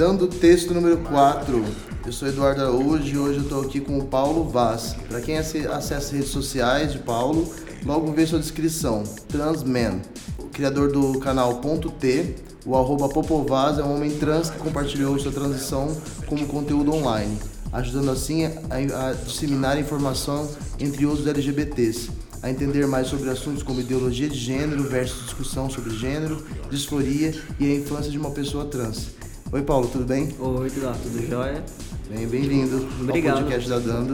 Dando Texto número 4. Eu sou Eduardo Araújo e hoje eu estou aqui com o Paulo Vaz. Para quem ace- acessa as redes sociais de Paulo, logo vê sua descrição. Transman, o criador do canal Ponto T, o arroba Popovaz é um homem trans que compartilhou sua transição como conteúdo online, ajudando assim a, a disseminar informação entre os LGBTs a entender mais sobre assuntos como ideologia de gênero versus discussão sobre gênero, disforia e a infância de uma pessoa trans. Oi Paulo, tudo bem? Oi, Eduardo, tudo jóia? Bem, bem-vindo Obrigado. ao podcast da Dando.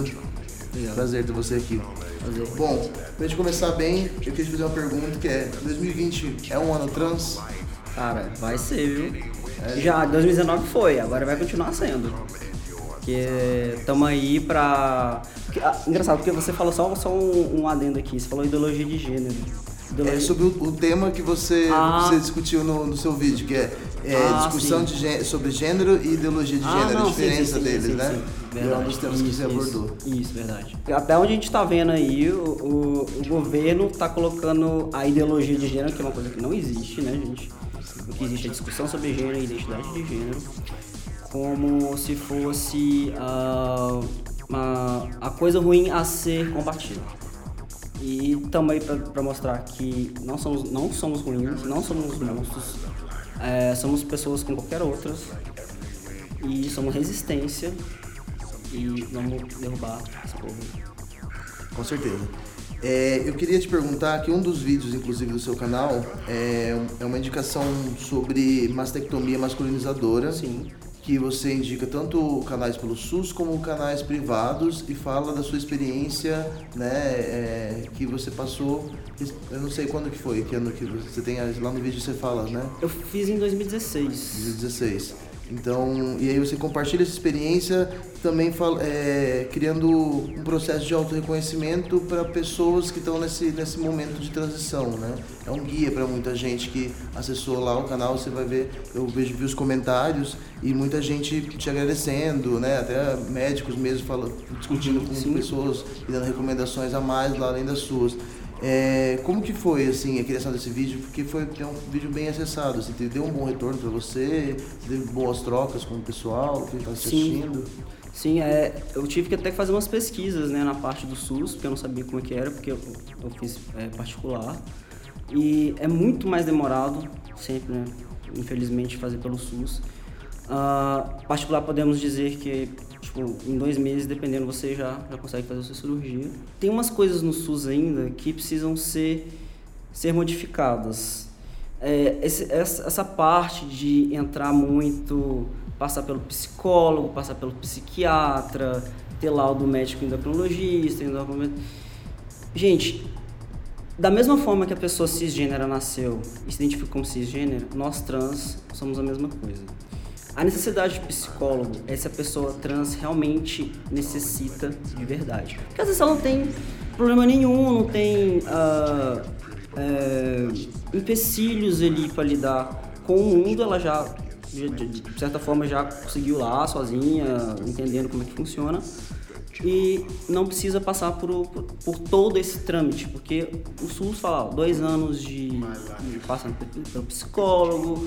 Obrigado. Prazer ter você aqui. Prazer. Bom, pra gente começar bem, eu queria te fazer uma pergunta que é, 2020 é um ano trans? Cara, vai ser, viu? Já 2019 foi, agora vai continuar sendo. Porque estamos aí pra. ah, engraçado, porque você falou só, só um, um adendo aqui, você falou ideologia de gênero. É sobre o, o tema que você, Ah. você discutiu no, no seu vídeo, que é, é Ah, discussão gê- sobre gênero e ideologia de Ah, gênero, não, a diferença sim, sim, deles, sim, né? sim. E é um Verdade. dos temas que Isso, você abordou. Isso, isso, verdade. Até onde a gente tá vendo aí, o, o, o governo tá colocando a ideologia de gênero, que é uma coisa que não existe, né, gente? O que existe é discussão sobre gênero e identidade de gênero, como se fosse ah, uma, a coisa ruim a ser combatida. E estamos aí para mostrar que não somos, não somos ruins, não somos monstros, é, somos pessoas como qualquer outras e somos resistência e vamos derrubar esse povo. Com certeza. É, eu queria te perguntar que um dos vídeos, inclusive, do seu canal é, é uma indicação sobre mastectomia masculinizadora. Sim. Que você indica tanto canais pelo SUS como canais privados e fala da sua experiência, né, é, que você passou, eu não sei quando que foi, que ano que você tem, lá no vídeo você fala, né? Eu fiz em 2016. 2016. Então, e aí você compartilha essa experiência também é, criando um processo de autorreconhecimento para pessoas que estão nesse, nesse momento de transição, né? É um guia para muita gente que acessou lá o canal, você vai ver, eu vejo vi os comentários e muita gente te agradecendo, né? Até médicos mesmo falando, discutindo com Sim. pessoas e dando recomendações a mais lá além das suas. É, como que foi assim a criação desse vídeo? Porque foi é um vídeo bem acessado. Você deu um bom retorno para você? Teve boas trocas com o pessoal que está assistindo? Sim, é, eu tive que até fazer umas pesquisas né, na parte do SUS, porque eu não sabia como é que era, porque eu, eu fiz é, particular. E é muito mais demorado, sempre, né, infelizmente, fazer pelo SUS. Ah, particular podemos dizer que tipo, em dois meses, dependendo, você já, já consegue fazer a sua cirurgia. Tem umas coisas no SUS ainda que precisam ser, ser modificadas. É, esse- essa, parte de entrar muito, passar pelo psicólogo, passar pelo psiquiatra, ter laudo médico endocrinologista, endocrino... Gente, da mesma forma que a pessoa cisgênera nasceu e se identifica como cisgênero, nós trans somos a mesma coisa. A necessidade de psicólogo é se a pessoa trans realmente necessita de verdade. Porque às vezes ela não tem problema nenhum, não tem é, empecilhos ali para lidar com o mundo, ela já, de, certa forma, já conseguiu lá sozinha, entendendo como é que funciona e não precisa passar por, por, por todo esse trâmite, porque o SUS fala ó, dois anos de, de passando pe- pelo psicólogo,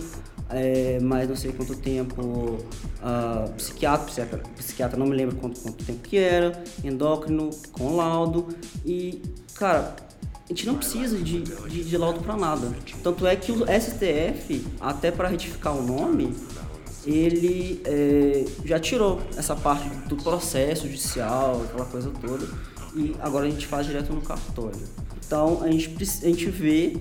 é, mais não sei quanto tempo ah, psiquiatra, psiquiatra, psiquiatra, não me lembro quanto, quanto tempo que era, endócrino, com laudo e, cara, a gente não precisa de, de, de laudo para nada. Tanto é que o STF, até para retificar o nome, ele é, já tirou essa parte do processo judicial, aquela coisa toda, e agora a gente faz direto no cartório. Então a gente, a gente vê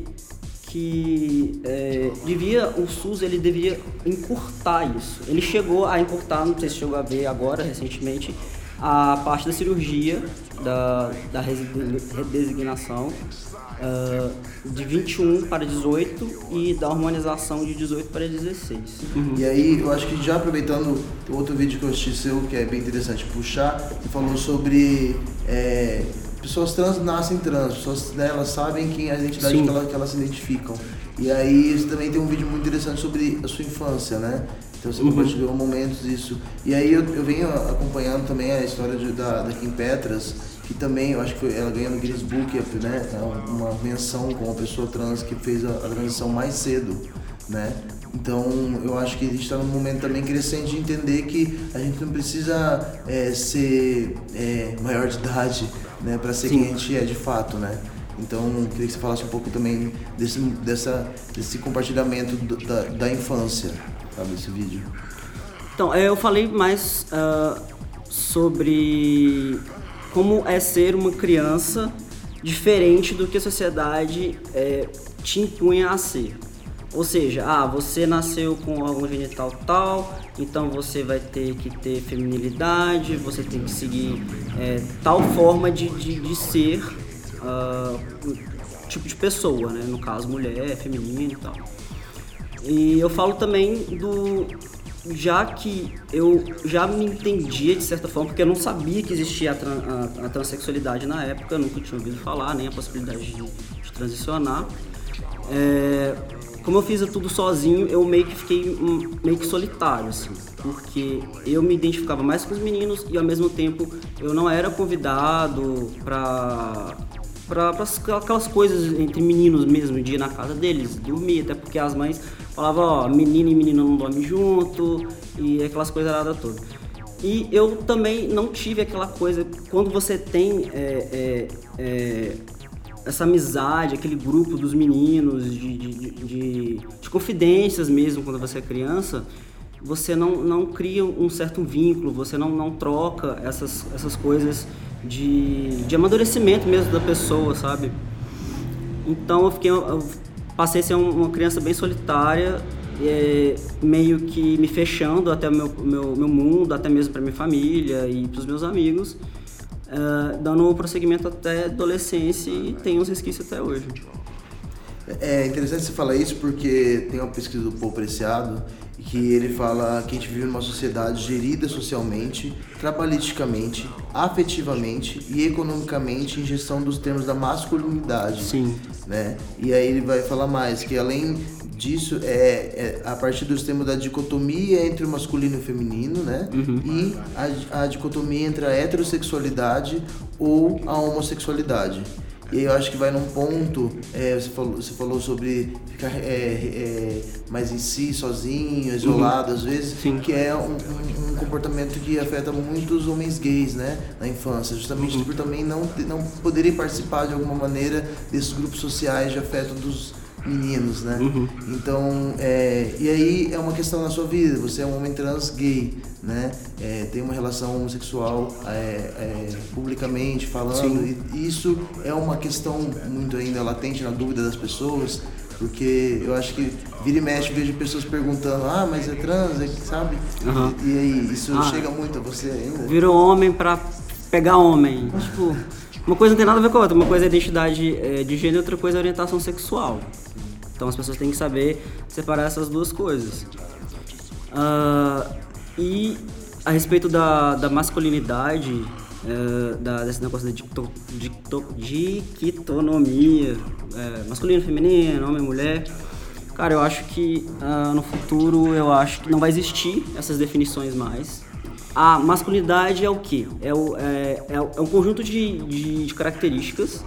que é, devia, o SUS ele deveria encurtar isso. Ele chegou a encurtar, não sei se chegou a ver agora recentemente, a parte da cirurgia, da, da redesignação, uh, de 21 para 18 e da hormonização de 18 para 16. Uhum. E aí, eu acho que já aproveitando outro vídeo que eu assisti seu, que é bem interessante puxar, você falou sobre é, pessoas trans nascem trans, pessoas né, elas sabem quem é a identidade que, ela, que elas se identificam. E aí você também tem um vídeo muito interessante sobre a sua infância, né? Então você uhum. compartilhou momentos disso. E aí eu, eu venho acompanhando também a história de, da, da Kim Petras, que também, eu acho que foi, ela ganhou no Guinness Book, né? Uma menção com uma pessoa trans que fez a, a transição mais cedo, né? Então, eu acho que a gente está num momento também crescente de entender que a gente não precisa é, ser é, maior de idade né, para ser Sim. quem a gente é de fato, né? Então, queria que você falasse um pouco também desse, dessa, desse compartilhamento do, da, da infância, sabe, esse vídeo. Então, eu falei mais uh, sobre como é ser uma criança diferente do que a sociedade é, te impunha a ser. Ou seja, ah, você nasceu com órgão genital tal, então você vai ter que ter feminilidade, você tem que seguir é, tal forma de, de, de ser uh, tipo de pessoa, né? No caso, mulher, feminino e tal. E eu falo também do. Já que eu já me entendia de certa forma, porque eu não sabia que existia a, a, a transexualidade na época, eu nunca tinha ouvido falar, nem a possibilidade de, de transicionar. É, como eu fiz tudo sozinho, eu meio que fiquei meio que solitário, assim, porque eu me identificava mais com os meninos e ao mesmo tempo eu não era convidado para para aquelas coisas entre meninos mesmo, de ir na casa deles, dormir, até porque as mães falavam, ó, menino e menina não dormem junto, e aquelas coisas todas. E eu também não tive aquela coisa, quando você tem é, é, é, essa amizade, aquele grupo dos meninos, de, de, de, de, confidências mesmo quando você é criança, você não, não cria um certo vínculo, você não, não troca essas, essas coisas de, de amadurecimento mesmo da pessoa, sabe? Então eu fiquei. Eu passei a ser uma criança bem solitária, é, meio que me fechando até o meu, meu, meu mundo, até mesmo para minha família e para os meus amigos, é, dando um prosseguimento até adolescência e tem uns resquícios até hoje. É interessante você falar isso porque tem uma pesquisa do Paul Preciado que ele fala que a gente vive numa sociedade gerida socialmente, trabalhisticamente, afetivamente e economicamente em gestão dos termos da masculinidade. Sim. Né? E aí ele vai falar mais que além disso é, é a partir dos termos da dicotomia entre o masculino e o feminino, né? Uhum. E a, a dicotomia entre a heterossexualidade ou a homossexualidade. E eu acho que vai num ponto, é, você, falou, você falou sobre ficar é, é, mais em si, sozinho, isolado uhum. às vezes, Sim. que é um, um, um, comportamento que afeta muito os homens gays, né, na infância, justamente uhum. por também não, não poderem participar de alguma maneira desses grupos sociais de afeto dos meninos, né? Uhum. Então, é, e aí é uma questão na sua vida, você é um homem trans gay, né? É, tem uma relação homossexual é, é publicamente falando, e isso é uma questão muito ainda latente na dúvida das pessoas, porque eu acho que vira e mexe, vejo pessoas perguntando, ah, mas é trans, é, sabe? Uhum. E, e, aí, isso ah, chega muito a você ainda? Virou homem pra pegar homem, tipo... Uma coisa não tem nada a ver com a outra. Uma coisa é identidade é, de gênero, outra coisa é orientação sexual. Então as pessoas têm que saber separar essas duas coisas. Uh, e a respeito da, da masculinidade, uh, da, desse negócio da dicto, dicto, dictonomia, uh, masculino, feminino, homem, mulher, cara, eu acho que uh, no futuro eu acho que não vai existir essas definições mais. A masculinidade é o quê? É, o, é, é, é um conjunto de, de, de características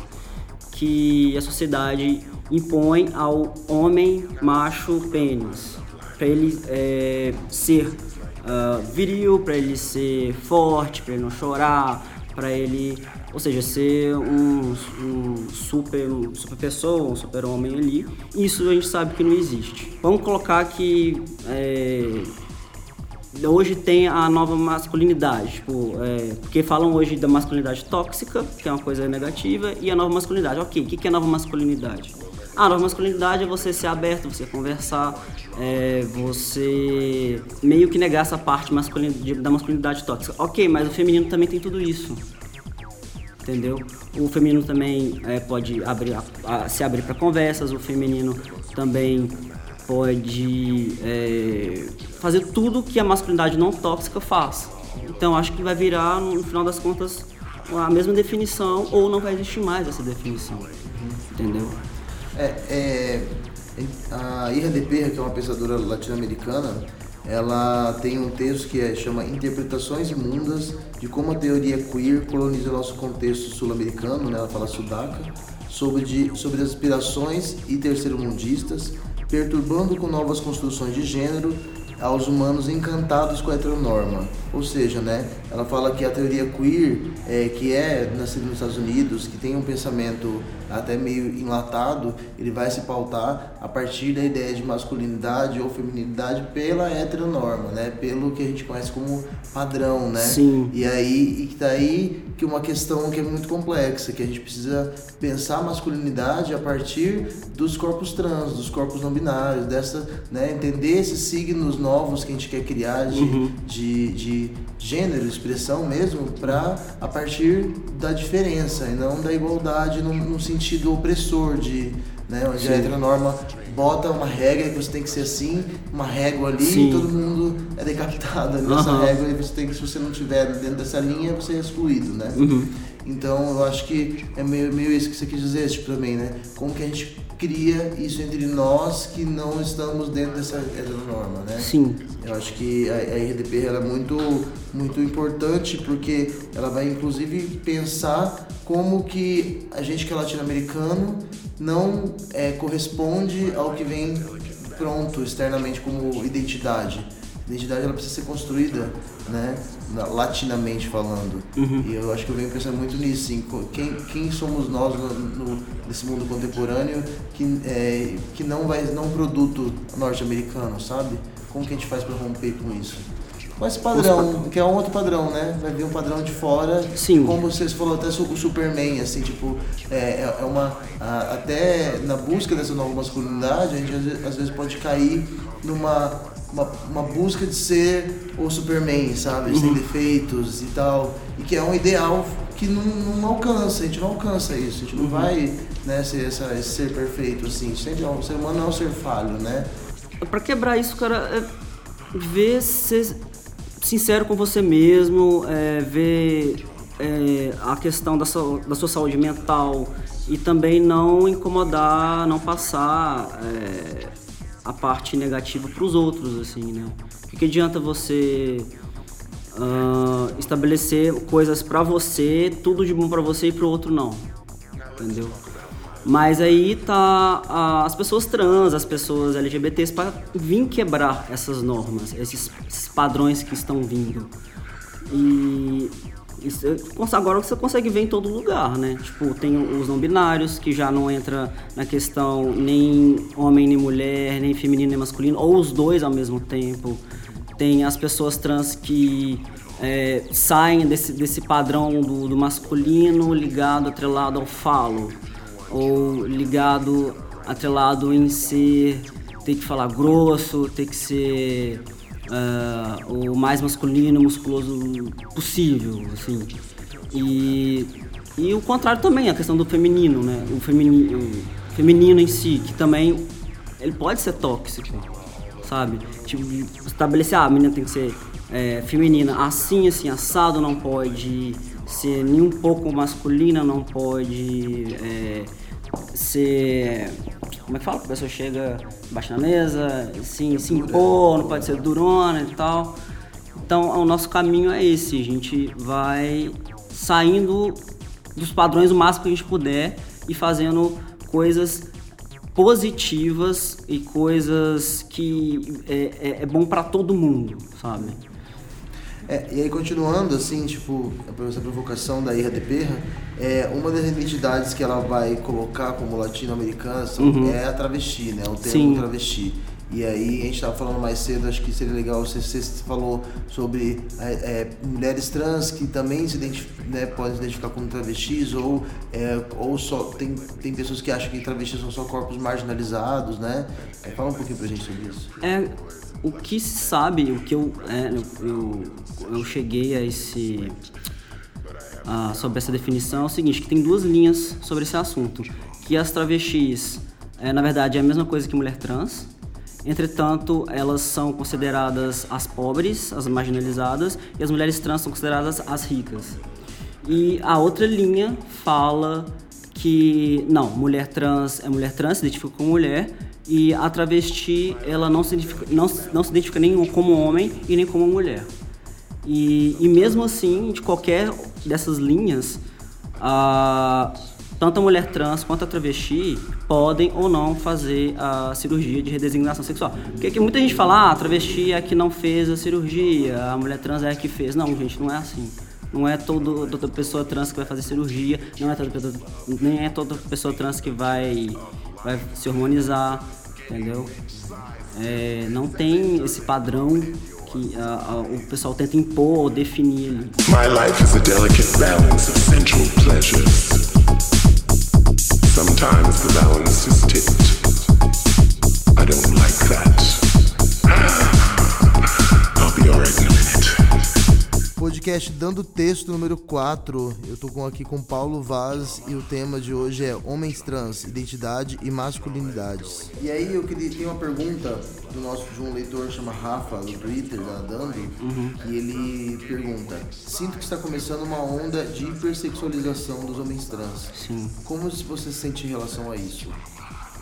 que a sociedade impõe ao homem macho pênis para ele é, ser uh, viril, para ele ser forte, para ele não chorar, para ele, ou seja, ser um, um super, super pessoa, um super homem ali. Isso a gente sabe que não existe. Vamos colocar que é, hoje tem a nova masculinidade, tipo, é, porque falam hoje da masculinidade tóxica, que é uma coisa negativa, e a nova masculinidade. Ok, o que é a nova masculinidade? Ah, nova masculinidade é você ser aberto, você conversar, é, você meio que negar essa parte masculina, da masculinidade tóxica. Ok, mas o feminino também tem tudo isso. Entendeu? O feminino também é, pode abrir, a, a, se abrir para conversas, o feminino também pode é, fazer tudo que a masculinidade não tóxica faz. Então acho que vai virar, no final das contas, a mesma definição ou não vai existir mais essa definição. Entendeu? É, é, a Perra, que é uma pensadora latino-americana, ela tem um texto que é, chama Interpretações Imundas de como a teoria queer coloniza nosso contexto sul-americano, né? ela fala sudaca, sobre, de, sobre as aspirações e terceiro-mundistas, perturbando com novas construções de gênero aos humanos encantados com a heteronorma. Ou seja, né, ela fala que a teoria queer, é, que é nascida nos Estados Unidos, que tem um pensamento até meio enlatado, ele vai se pautar a partir da ideia de masculinidade ou feminilidade pela heteronorma, né, pelo que a gente conhece como padrão, né? Sim. E aí, e daí que uma questão que é muito complexa, que a gente precisa pensar a masculinidade a partir dos corpos trans, dos corpos não binários, dessa, né, entender esses signos novos que a gente quer criar de, uhum. de, de gênero, expressão mesmo, para a partir da diferença e não da igualdade num, num sentido opressor de, né, onde Sim. a heteronorma bota uma regra que você tem que ser assim, uma régua ali Sim. e todo mundo é decapitado nessa uhum. régua e você tem que, se você não estiver dentro dessa linha, você é excluído, né? Uhum. Então eu acho que é meio, meio isso que você quis dizer, tipo, também, né? Como que a gente cria isso entre nós que não estamos dentro dessa, dessa norma, né? Sim. Eu acho que a, a RDP ela é muito, muito importante porque ela vai inclusive pensar como que a gente que é latino-americano não é, corresponde ao que vem pronto externamente como identidade identidade ela precisa ser construída, né, latinamente falando. Uhum. E eu acho que eu venho pensando muito nisso, assim, quem, quem somos nós no, no, nesse mundo contemporâneo que, é, que não vai não produto norte-americano, sabe? Como que a gente faz para romper com isso? Com esse padrão, que é um outro padrão, né? Vai vir um padrão de fora. Sim. Como vocês falaram, até o Superman, assim, tipo, é, é uma. A, até na busca dessa nova masculinidade, a gente às vezes pode cair numa uma, uma busca de ser o Superman, sabe? Sem uhum. defeitos e tal. E que é um ideal que não, não alcança, a gente não alcança isso, a gente não uhum. vai né, ser essa, esse ser perfeito, assim. Sempre, o ser humano não é um ser falho, né? Pra quebrar isso, cara, é ver ser sincero com você mesmo, é, ver é, a questão da sua, da sua saúde mental e também não incomodar, não passar é, a parte negativa para os outros, assim, né? O que, que adianta você uh, estabelecer coisas para você, tudo de bom para você e para o outro não, entendeu? Mas aí tá uh, as pessoas trans, as pessoas LGBTs para vir quebrar essas normas, esses, esses padrões que estão vindo. E isso, agora você consegue ver em todo lugar, né? Tipo, tem os não binários, que já não entra na questão nem homem nem mulher, nem feminino nem masculino, ou os dois ao mesmo tempo. Tem as pessoas trans que é, saem desse, desse padrão do, do masculino ligado, atrelado ao falo, ou ligado, atrelado em ser, ter que falar grosso, ter que ser uh, o mais masculino, musculoso possível, assim. E, e o contrário também, a questão do feminino, né? O feminino, o feminino em si, que também ele pode ser tóxico, sabe? Tipo, estabelecer, ah, a menina tem que ser é, feminina assim, assim, assado, não pode ser nem um pouco masculina, não pode é, ser como é que fala? A pessoa chega, baixa na mesa, assim, se impor, não pode ser durona e tal. Então, o nosso caminho é esse, a gente vai saindo dos padrões o máximo que a gente puder e fazendo coisas positivas e coisas que é, é, é bom para todo mundo, sabe? É, e aí continuando assim, tipo, essa provocação da Ira de Perra, é, uma das identidades que ela vai colocar como latino-americana uhum. é a travesti, né? O termo Sim. travesti. E aí a gente estava falando mais cedo, acho que seria legal, você, você falou sobre é, é, mulheres trans que também se né, podem se identificar como travestis ou, é, ou só tem, tem pessoas que acham que travestis são só corpos marginalizados, né? É, fala um pouquinho pra gente sobre isso. É, o que se sabe, o que eu, é, eu, eu cheguei a esse ah, sobre essa definição é o seguinte, que tem duas linhas sobre esse assunto, que as travestis, é, na verdade, é a mesma coisa que mulher trans, entretanto, elas são consideradas as pobres, as marginalizadas, e as mulheres trans são consideradas as ricas. E a outra linha fala que, não, mulher trans é mulher trans, se identifica como mulher, e a travesti, ela não se identifica, não, não se identifica nem como homem e nem como mulher. E, e mesmo assim, de qualquer dessas linhas, a, tanto a mulher trans quanto a travesti podem ou não fazer a cirurgia de redesignação sexual. Porque muita gente fala, ah, a travesti é a que não fez a cirurgia, a mulher trans é a que fez. Não, gente, não é assim. Não é todo, toda pessoa trans que vai fazer cirurgia, não é toda, nem é toda pessoa trans que vai, vai se hormonizar, entendeu? É, não tem esse padrão que uh, uh, o pessoal tenta impor ou definir ali. My life is a delicate balance of sensual pleasures. Sometimes the balance is tipped. I don't like that. Podcast Dando Texto número 4. Eu tô com, aqui com Paulo Vaz e o tema de hoje é Homens Trans, Identidade e Masculinidades. E aí eu queria ter uma pergunta do nosso de um leitor chama Rafa, do Twitter, da Dando, uhum. e ele pergunta: Sinto que está começando uma onda de hipersexualização dos homens trans. Sim. Como você se sente em relação a isso?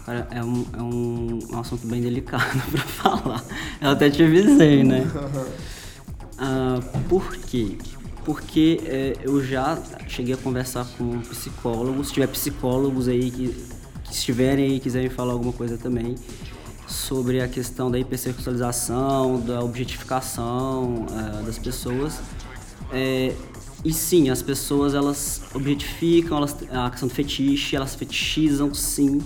Cara, é um, é um, um assunto bem delicado para falar. Eu até te avisei, né? Ah, por quê? Porque é, eu já cheguei a conversar com psicólogos, se tiver psicólogos aí que, que estiverem aí e quiserem falar alguma coisa também sobre a questão da hipersexualização, da objetificação é, das pessoas. É, e sim, as pessoas elas objetificam, elas, a questão do fetiche, elas fetichizam sim,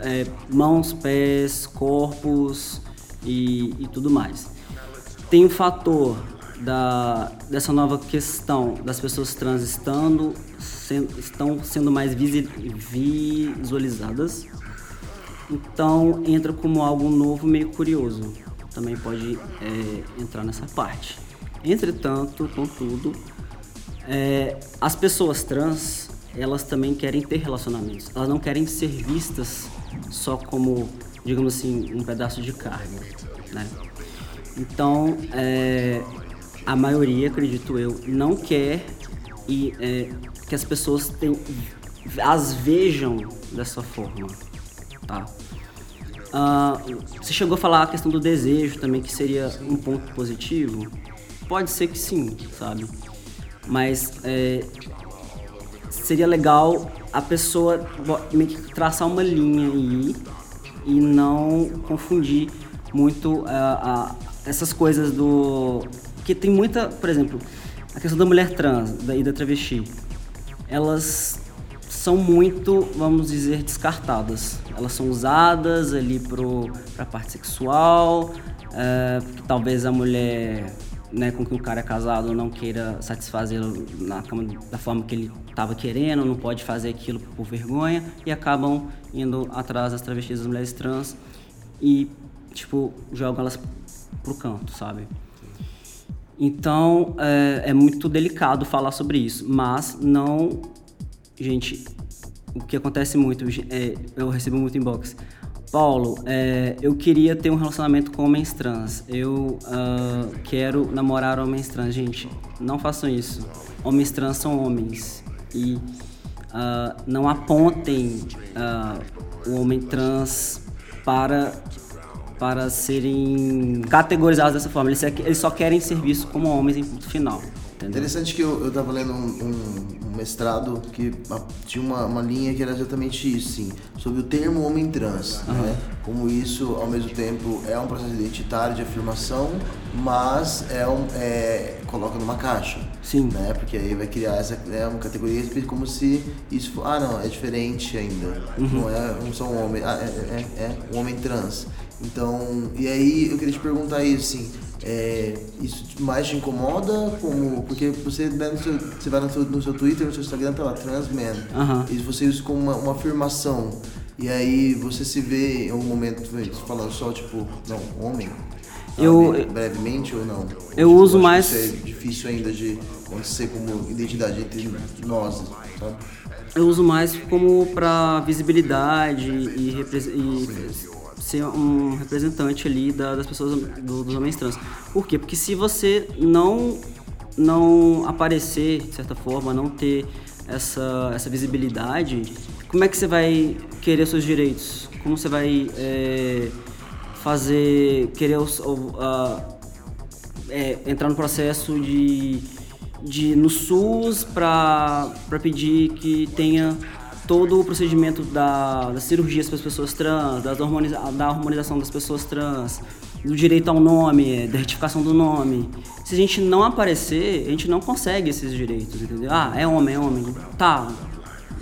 é, mãos, pés, corpos e, e tudo mais. Tem o fator da, dessa nova questão das pessoas trans estando, estão sendo mais visualizadas. Então entra como algo novo, meio curioso. Também pode é, entrar nessa parte. Entretanto, contudo, é, as pessoas trans elas também querem ter relacionamentos. Elas não querem ser vistas só como, digamos assim, um pedaço de carne, né? Então, é, a maioria, acredito eu, não quer e, é, que as pessoas tem, as vejam dessa forma, tá? Uh, você chegou a falar a questão do desejo também, que seria um ponto positivo? Pode ser que sim, sabe? Mas é, seria legal a pessoa meio que traçar uma linha aí e não confundir muito uh, uh, essas coisas do porque tem muita, por exemplo, a questão da mulher trans e da travesti, elas são muito, vamos dizer, descartadas. Elas são usadas ali para a parte sexual, é, porque talvez a mulher né, com que o cara é casado não queira satisfazê-lo na da forma que ele estava querendo, não pode fazer aquilo por vergonha e acabam indo atrás das travestis das mulheres trans e tipo jogam elas pro canto, sabe? Então é, é, muito delicado falar sobre isso, mas não. Gente, o que acontece muito, é, eu recebo muito inbox. Paulo, é, eu queria ter um relacionamento com homens trans. Eu uh, quero namorar homens trans. Gente, não façam isso. Homens trans são homens. E uh, não apontem uh, o homem trans para para serem categorizados dessa forma. Eles, eles só querem ser vistos como homens em ponto final. Entendeu? Interessante que eu, eu tava lendo um, um, um mestrado que tinha uma, uma, linha que era exatamente isso, sim, sobre o termo homem trans, uhum. né? Como isso, ao mesmo tempo, é um processo identitário de afirmação, mas é um, é, coloca numa caixa. Sim. Né? Porque aí vai criar essa né, uma categoria como se isso for, ah não, é diferente ainda. Uhum. Não é não são um homem, ah, é, é, é um homem trans. Então, e aí eu queria te perguntar isso, assim, é, isso mais te incomoda? Como, porque você, né, no seu, você vai no seu, no seu Twitter, no seu Instagram, tá lá, trans man. Aham. E você usa como uma, uma afirmação. E aí você se vê em algum momento falando só, tipo, não, homem? sabe? Eu- Brevemente ou não? Eu Tipo, uso mais- Isso é difícil ainda de acontecer como identidade entre nós, sabe? Eu uso mais como para visibilidade e, e ser um representante ali da- das pessoas do- dos homens trans. Por quê? Porque se você não não aparecer de certa forma, não ter essa, essa visibilidade, como é que você vai querer seus direitos? Como você vai é, fazer querer os, o- a- é, entrar no processo de, de no SUS para pedir que tenha todo o procedimento da, das cirurgias para as pessoas trans, das hormoniza, da hormonização das pessoas trans, do direito ao nome, da retificação do nome. Se a gente não aparecer, a gente não consegue esses direitos, entendeu? Ah, é homem, é homem. Tá,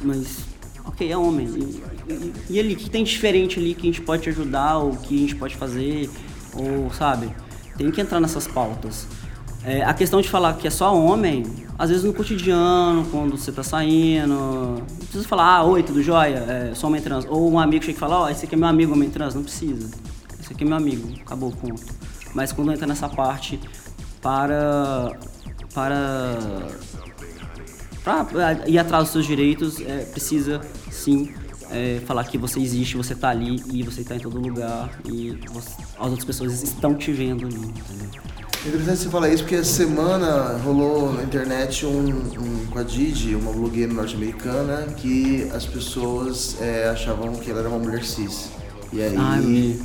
mas ok, é homem. E, e, e ali, o que tem diferente ali que a gente pode ajudar, ou que a gente pode fazer, ou sabe? Tem que entrar nessas pautas. É, a questão de falar que é só homem, às vezes no cotidiano, quando você tá saindo, não precisa falar, ah, oi, tudo jóia, é, sou homem trans. Ou um amigo chega e fala, ó, esse aqui é meu amigo homem trans, não precisa. Esse aqui é meu amigo, acabou, ponto. Mas quando entra nessa parte para. para. para ir atrás dos seus direitos, é, precisa sim é, falar que você existe, você tá ali e você tá em todo lugar e você- as outras pessoas estão te vendo ali, entendeu? É interessante você falar isso porque essa semana rolou na internet um, um com a Didi, uma blogueira norte-americana, que as pessoas é, achavam que ela era uma mulher cis. E aí, Ah,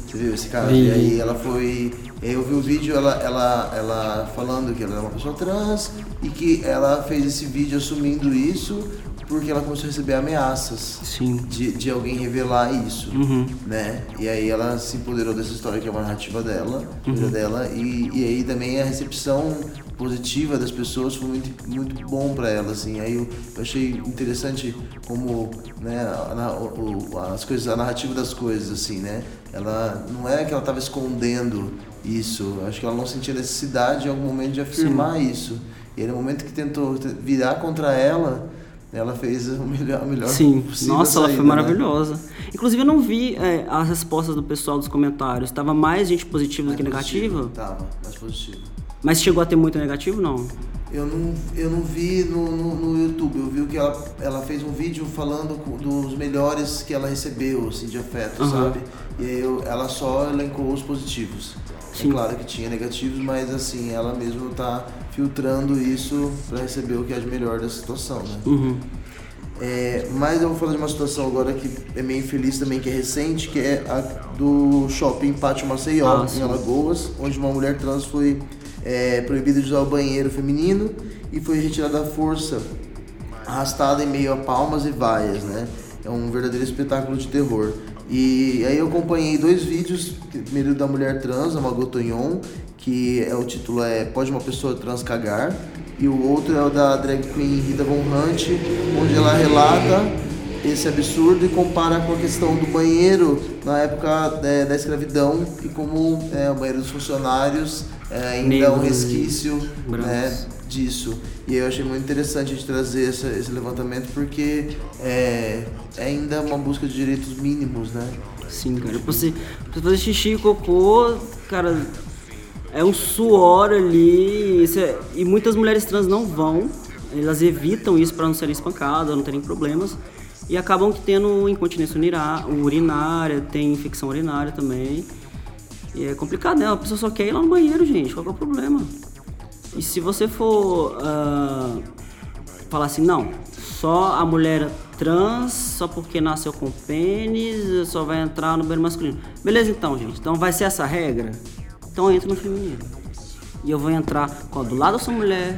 você viu esse caso? E aí ela foi. Eu vi o vídeo, ela, ela, ela falando que ela era uma pessoa trans e que ela fez esse vídeo assumindo isso porque ela começou a receber ameaças Sim. de, de alguém revelar isso, Uhum. né? E aí ela se empoderou dessa história que é uma narrativa dela, Uhum. dela, e, e aí também a recepção positiva das pessoas foi muito, muito bom pra ela, assim. Aí eu, eu achei interessante como, né, a, o- as coisas, a narrativa das coisas, assim, né? Ela não é que ela tava escondendo isso, acho que ela não sentia necessidade em algum momento de afirmar isso. E aí no momento que tentou te- virar contra ela, ela fez o melhor, a melhor Sim, nossa, ela saída, foi né? maravilhosa. Inclusive eu não vi é, as respostas do pessoal dos comentários. Tava mais gente positiva do Mais que negativa. Tava, mais positivo. Mas chegou a ter muito negativo, não? Eu não, eu não vi no, no, no YouTube, eu vi que ela, ela fez um vídeo falando dos melhores que ela recebeu, assim, de afeto, Aham. sabe? E aí eu, ela só elencou os positivos. Sim. É claro que tinha negativos, mas assim, ela mesmo tá filtrando isso pra receber o que é de melhor da situação, né? Uhum. É, mas eu vou falar de uma situação agora que é meio infeliz também, que é recente, que é a do shopping Pátio Maceió, Ah, em sim. Alagoas, onde uma mulher trans foi é, proibida de usar o banheiro feminino e foi retirada à força, arrastada em meio a palmas e vaias, né? É um verdadeiro espetáculo de terror. E aí eu acompanhei dois vídeos, primeiro da mulher trans, a Margot Tonhon, que é, o título é Pode uma pessoa trans cagar? E o outro é o da drag queen Rita Von Hunt, onde ela relata esse absurdo e compara com a questão do banheiro na época é, da escravidão e como é, o banheiro dos funcionários é, ainda é um resquício né, disso. E eu achei muito interessante a gente trazer essa- esse levantamento porque é, é ainda uma busca de direitos mínimos, né? Sim, cara. Você, pra você fazer xixi e cocô, cara, é um suor ali. é- e muitas mulheres trans não vão. Elas evitam isso pra não serem espancadas, não terem problemas. E acabam tendo incontinência urinária, tem infecção urinária também. E é complicado, né? A pessoa só quer ir lá no banheiro, gente. Qual é o problema? E se você for ah, falar assim, não, só a mulher trans, só porque nasceu com pênis, só vai entrar no banheiro masculino. Beleza então, gente. Então vai ser essa regra? Então entra no feminino. E eu vou entrar com a do lado da sua mulher,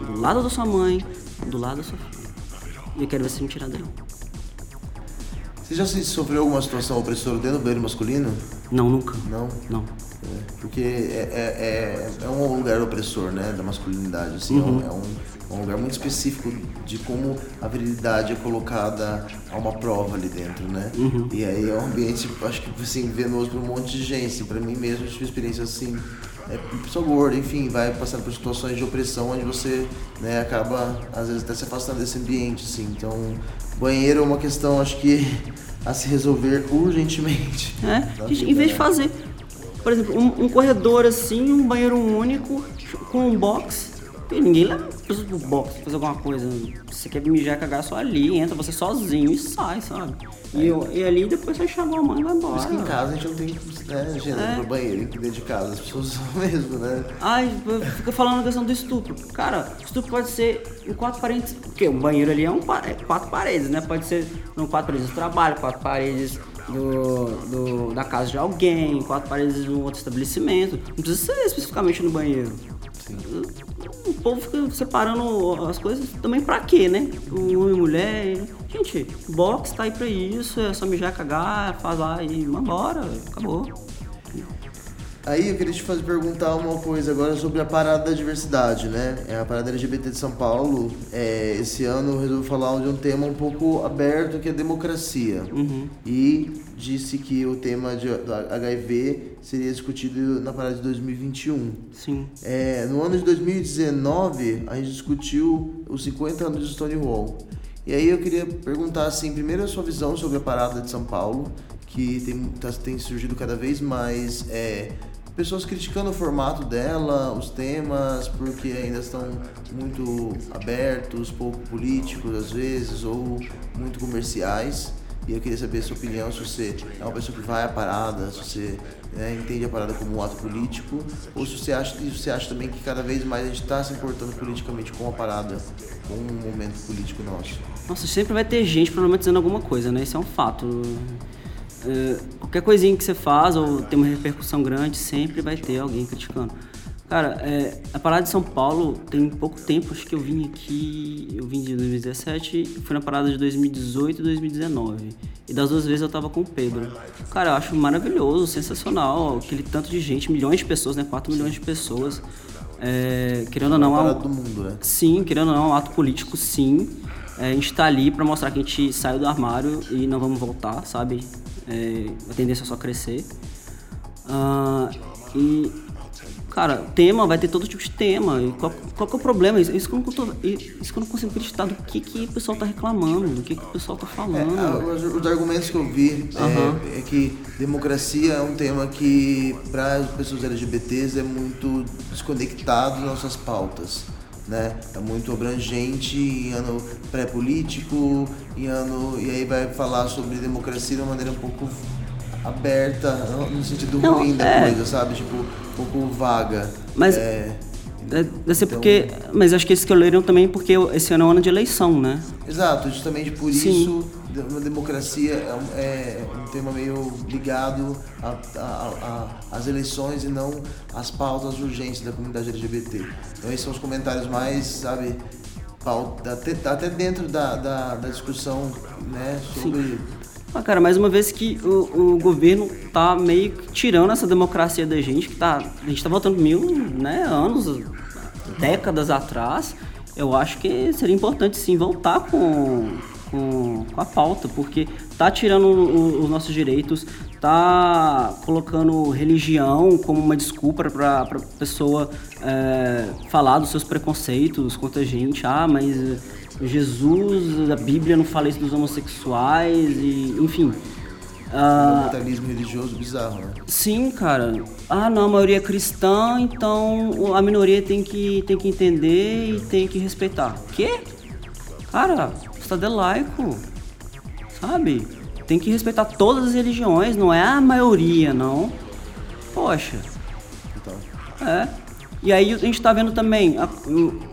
do lado da sua mãe, do lado da sua filha. E eu quero ver você me tirar daí. Você já sofreu alguma situação opressora dentro do banheiro masculino? Não, nunca. Não? Não. É, porque é, é, é, é um lugar opressor, né, da masculinidade, assim, é um- é, um, é um lugar muito específico de como a virilidade é colocada a uma prova ali dentro, né? E aí é um ambiente, acho que, assim, venoso pra um monte de gente, assim, pra mim mesmo, eu tive experiência, assim, é, pessoa gorda, enfim, vai passando por situações de opressão onde você, né, acaba, às vezes, até se afastando desse ambiente, assim, então, banheiro é uma questão, acho que, a se resolver urgentemente. É, gente, em vez de fazer, por exemplo, um, um corredor assim, um banheiro único, com um box, e ninguém leva pessoas pro box fazer alguma coisa. Você quer mijar, cagar só ali, entra você sozinho e sai, sabe? E, eu- e ali depois você chama a mãe e vai Por isso que em embora. casa a gente não tem né, gênero É. pro banheiro, dentro de casa, as pessoas usam mesmo, né? Ai, fica falando a questão do estupro. Cara, estupro pode ser em quatro paredes. Porque um banheiro ali é, um, é quatro paredes, né? Pode ser não, quatro paredes do trabalho, quatro paredes do, do- da casa de alguém, quatro paredes de um outro estabelecimento. Não precisa ser especificamente no banheiro. O povo fica separando as coisas também pra quê, né? Um homem e mulher. Gente, box tá aí pra isso, é só mijar, cagar, lá e vambora, acabou. Aí eu queria te fazer perguntar uma coisa agora sobre a parada da diversidade, né? É a parada LGBT de São Paulo. É, esse ano eu resolvi falar de um tema um pouco aberto que é democracia. E disse que o tema de, do HIV seria discutido na parada de 2021. Sim. É, no ano de 2019, a gente discutiu os 50 anos de Stonewall. E aí eu queria perguntar, assim, primeiro a sua visão sobre a parada de São Paulo, que tem, tá- tem surgido cada vez mais é, pessoas criticando o formato dela, os temas, porque ainda estão muito abertos, pouco políticos às vezes, ou muito comerciais. E eu queria saber a sua opinião, se você é uma pessoa que vai à parada, se você né, entende a parada como um ato político, ou se você acha, e você acha também que cada vez mais a gente está se importando politicamente com a parada, com um momento político nosso. Nossa, sempre vai ter gente problematizando alguma coisa, né? Isso é um fato. É, qualquer coisinha que você faz ou tem uma repercussão grande, sempre vai ter alguém criticando. Cara, é, a parada de São Paulo tem pouco tempo, acho que eu vim aqui, eu vim de 2017 e fui na parada de 2018 e 2019. E das duas vezes eu tava com o Pedro. Cara, eu acho maravilhoso, sensacional, aquele tanto de gente, milhões de pessoas, né? 4 milhões de pessoas. É, querendo ou não, a é um- do mundo, né? Sim, querendo ou não, é um ato político, sim. É, a gente tá ali pra mostrar que a gente saiu do armário e não vamos voltar, sabe? É, a tendência é só crescer. Ah, e, cara, tema, vai ter todo tipo de tema. E qual, qual que é o problema? Isso, isso, que eu não, isso que não consigo acreditar do que, que o pessoal tá reclamando, do que, que o pessoal tá É, falando. ah, os, os argumentos que eu vi é- Aham. é, que democracia é um tema que, para as pessoas LGBTs, é muito desconectado das nossas pautas. Né? É muito abrangente em ano pré-político, em ano. E aí vai falar sobre democracia de uma maneira um pouco aberta, no sentido Não, ruim da é. coisa, sabe? Tipo, um pouco vaga. Mas- É, É, deve ser Então- porque. Mas acho que eles escolheram também porque esse ano é um ano de eleição, né? Exato, justamente por Sim. isso uma democracia é um, é um tema meio ligado às eleições e não às pautas urgentes da comunidade LGBT. Então esses são os comentários mais, sabe, pau- até, até dentro da, da, da discussão né, sobre. Ah, cara, mais uma vez que o, o governo tá meio tirando essa democracia da gente, que tá, a gente tá voltando mil né, anos, décadas atrás, eu acho que seria importante sim voltar com, com, com a pauta, porque tá tirando o- os nossos direitos, tá colocando religião como uma desculpa para pra pessoa é, falar dos seus preconceitos contra a gente. Ah, mas eh, Jesus, a Bíblia não fala isso dos homossexuais, e enfim. Ah, religioso bizarro, né? Sim, cara. Ah, não, a maioria é cristã, então a minoria tem que, tem que entender e tem que respeitar. Quê? Cara, Estado é laico, sabe? Tem que respeitar todas as religiões, não é a maioria, não. Poxa, Então, é. E aí a gente tá vendo também, a-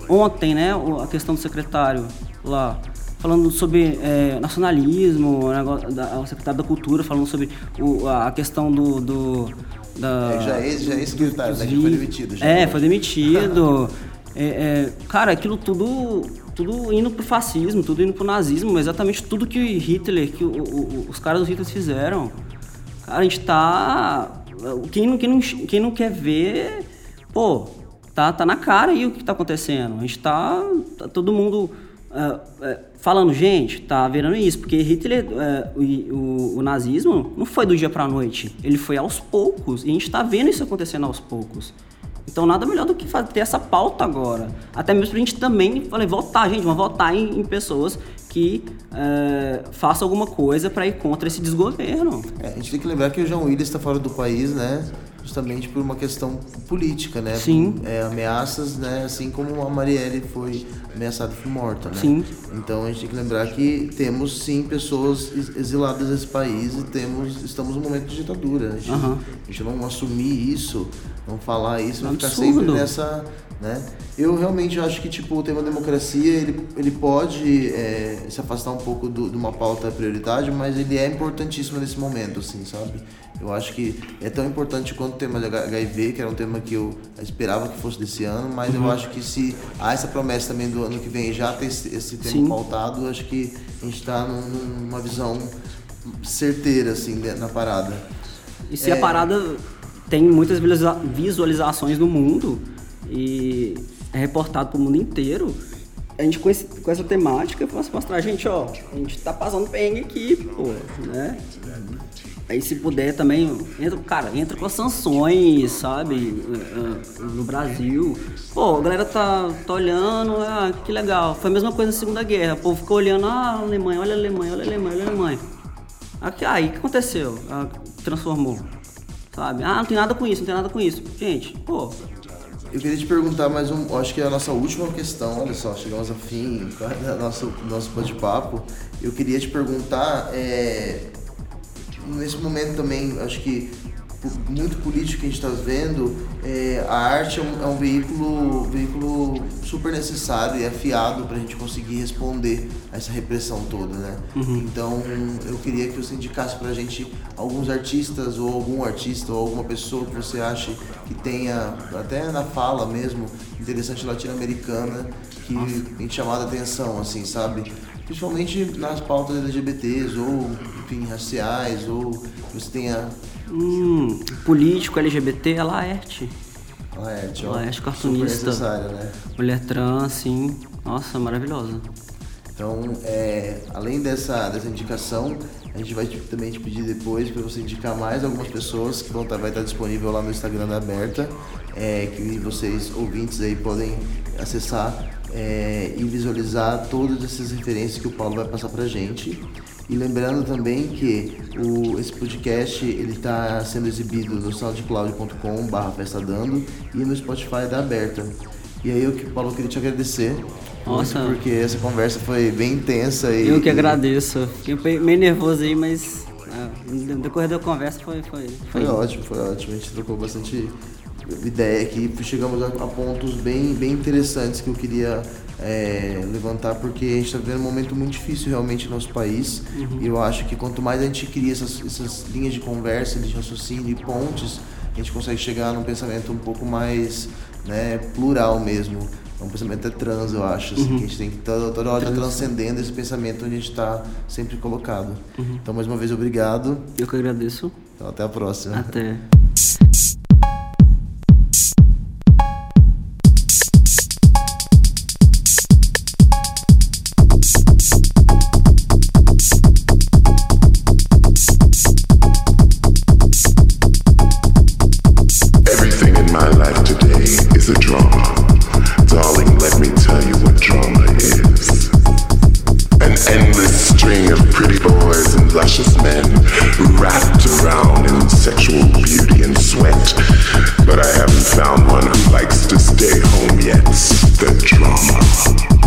ontem, né, a questão do secretário lá, falando sobre é, nacionalismo, o, negócio da, o secretário da cultura falando sobre o- a questão do... do da, É, já é- já é secretário, né, que foi demitido já. É, foi demitido. É, é, cara, aquilo tudo, tudo indo pro fascismo, tudo indo pro nazismo, exatamente tudo que Hitler, que o, o, os caras do Hitler fizeram. Cara, a gente tá. Quem não, quem não, quem não quer ver, pô, tá, tá na cara aí o que tá acontecendo. A gente tá, tá todo mundo uh, uh, falando, gente, tá virando isso, porque Hitler, uh, o, o, o, nazismo não foi do dia pra noite, ele foi aos poucos, e a gente tá vendo isso acontecendo aos poucos. Então nada melhor do que ter essa pauta agora. Até mesmo pra gente também, falei, votar, gente, vamos votar em, em pessoas que é, façam alguma coisa para ir contra esse desgoverno. É, a gente tem que lembrar que o João Willis está fora do país, né? Justamente por uma questão política, né? Sim. É, ameaças, né? Assim como a Marielle foi ameaçada e foi morta, né? Sim. Então a gente tem que lembrar que temos sim pessoas exiladas desse país e temos, estamos num momento de ditadura. A gente, uhum. a gente não assumir isso, não falar isso, vai ficar sempre nessa né? Eu realmente acho que tipo, o tema democracia ele, ele pode é, se afastar um pouco do, de uma pauta prioridade, mas ele é importantíssimo nesse momento, assim, sabe? Eu acho que é tão importante quanto tema de HIV, que era um tema que eu esperava que fosse desse ano, mas uhum. eu acho que se há essa promessa também do ano que vem já ter esse, esse tema Sim. pautado, acho que a gente está num, numa visão certeira, assim, na parada. E se é... a parada tem muitas visualizações no mundo, e é reportado para o mundo inteiro, a gente com, esse, com essa temática mostrar, a gente, ó, a gente tá passando perrengue aqui, pô, né? Aí se puder também, entra, cara, entra com as sanções, sabe, eh, eh, no Brasil. Pô, a galera tá, tá olhando, ah, que legal. Foi a mesma coisa na Segunda Guerra. O povo ficou olhando, ah, Alemanha, olha a Alemanha, olha a Alemanha, olha a Alemanha. Aqui, aí, o que aconteceu? Ah, transformou, sabe? Ah, não tem nada com isso, não tem nada com isso. Gente, pô, eu queria te perguntar mais um, acho que é a nossa última questão, olha só, chegamos ao fim do nosso, nosso bate-papo. Eu queria te perguntar, é, nesse momento também, acho que muito político que a gente está vendo, é, a arte é um, é um, veículo, veículo super necessário e afiado para a gente conseguir responder a essa repressão toda, né? Uhum. Então, eu queria que você indicasse para a gente alguns artistas ou algum artista ou alguma pessoa que você acha que tenha, até na fala mesmo, interessante latino-americana, que tem chamado a atenção, assim, sabe? Principalmente nas pautas LGBTs ou, enfim, raciais, ou você tenha Hum, político LGBT é Laerte. Laerte, ó. Laerte, cartunista. Né? Mulher trans, sim. Nossa, maravilhosa. Então, é, além dessa, dessa indicação, a gente vai também te pedir depois para você indicar mais algumas pessoas que vão tá, vai estar tá disponível lá no Instagram da Aberta, é, que vocês, ouvintes aí, podem acessar é, e visualizar todas essas referências que o Paulo vai passar para gente. E lembrando também que o, esse podcast ele está sendo exibido no soundcloud.com barra festa dando e no Spotify da Aberta. E aí eu que Paulo queria te agradecer. Nossa. Porque essa conversa foi bem intensa e. Eu que agradeço. Fiquei meio nervoso aí, mas ah, no decorrer da conversa foi, foi, foi. Foi ótimo, foi ótimo. A gente trocou bastante ideia aqui. Chegamos a, a pontos bem, bem interessantes que eu queria é, levantar, porque a gente está vivendo um momento muito difícil realmente no nosso país. Uhum. E eu acho que quanto mais a gente cria essas, essas linhas de conversa, de raciocínio e pontes, a gente consegue chegar num pensamento um pouco mais né, plural mesmo. É um pensamento é trans, eu acho. Assim, uhum. que a gente tem que toda, toda hora Trans. transcendendo esse pensamento onde a gente está sempre colocado. Uhum. Então, mais uma vez, obrigado. Eu que agradeço. Então, até a próxima. Até. endless string of pretty boys and luscious men wrapped around in sexual beauty and sweat. But I haven't found one who likes to stay home yet. The drama.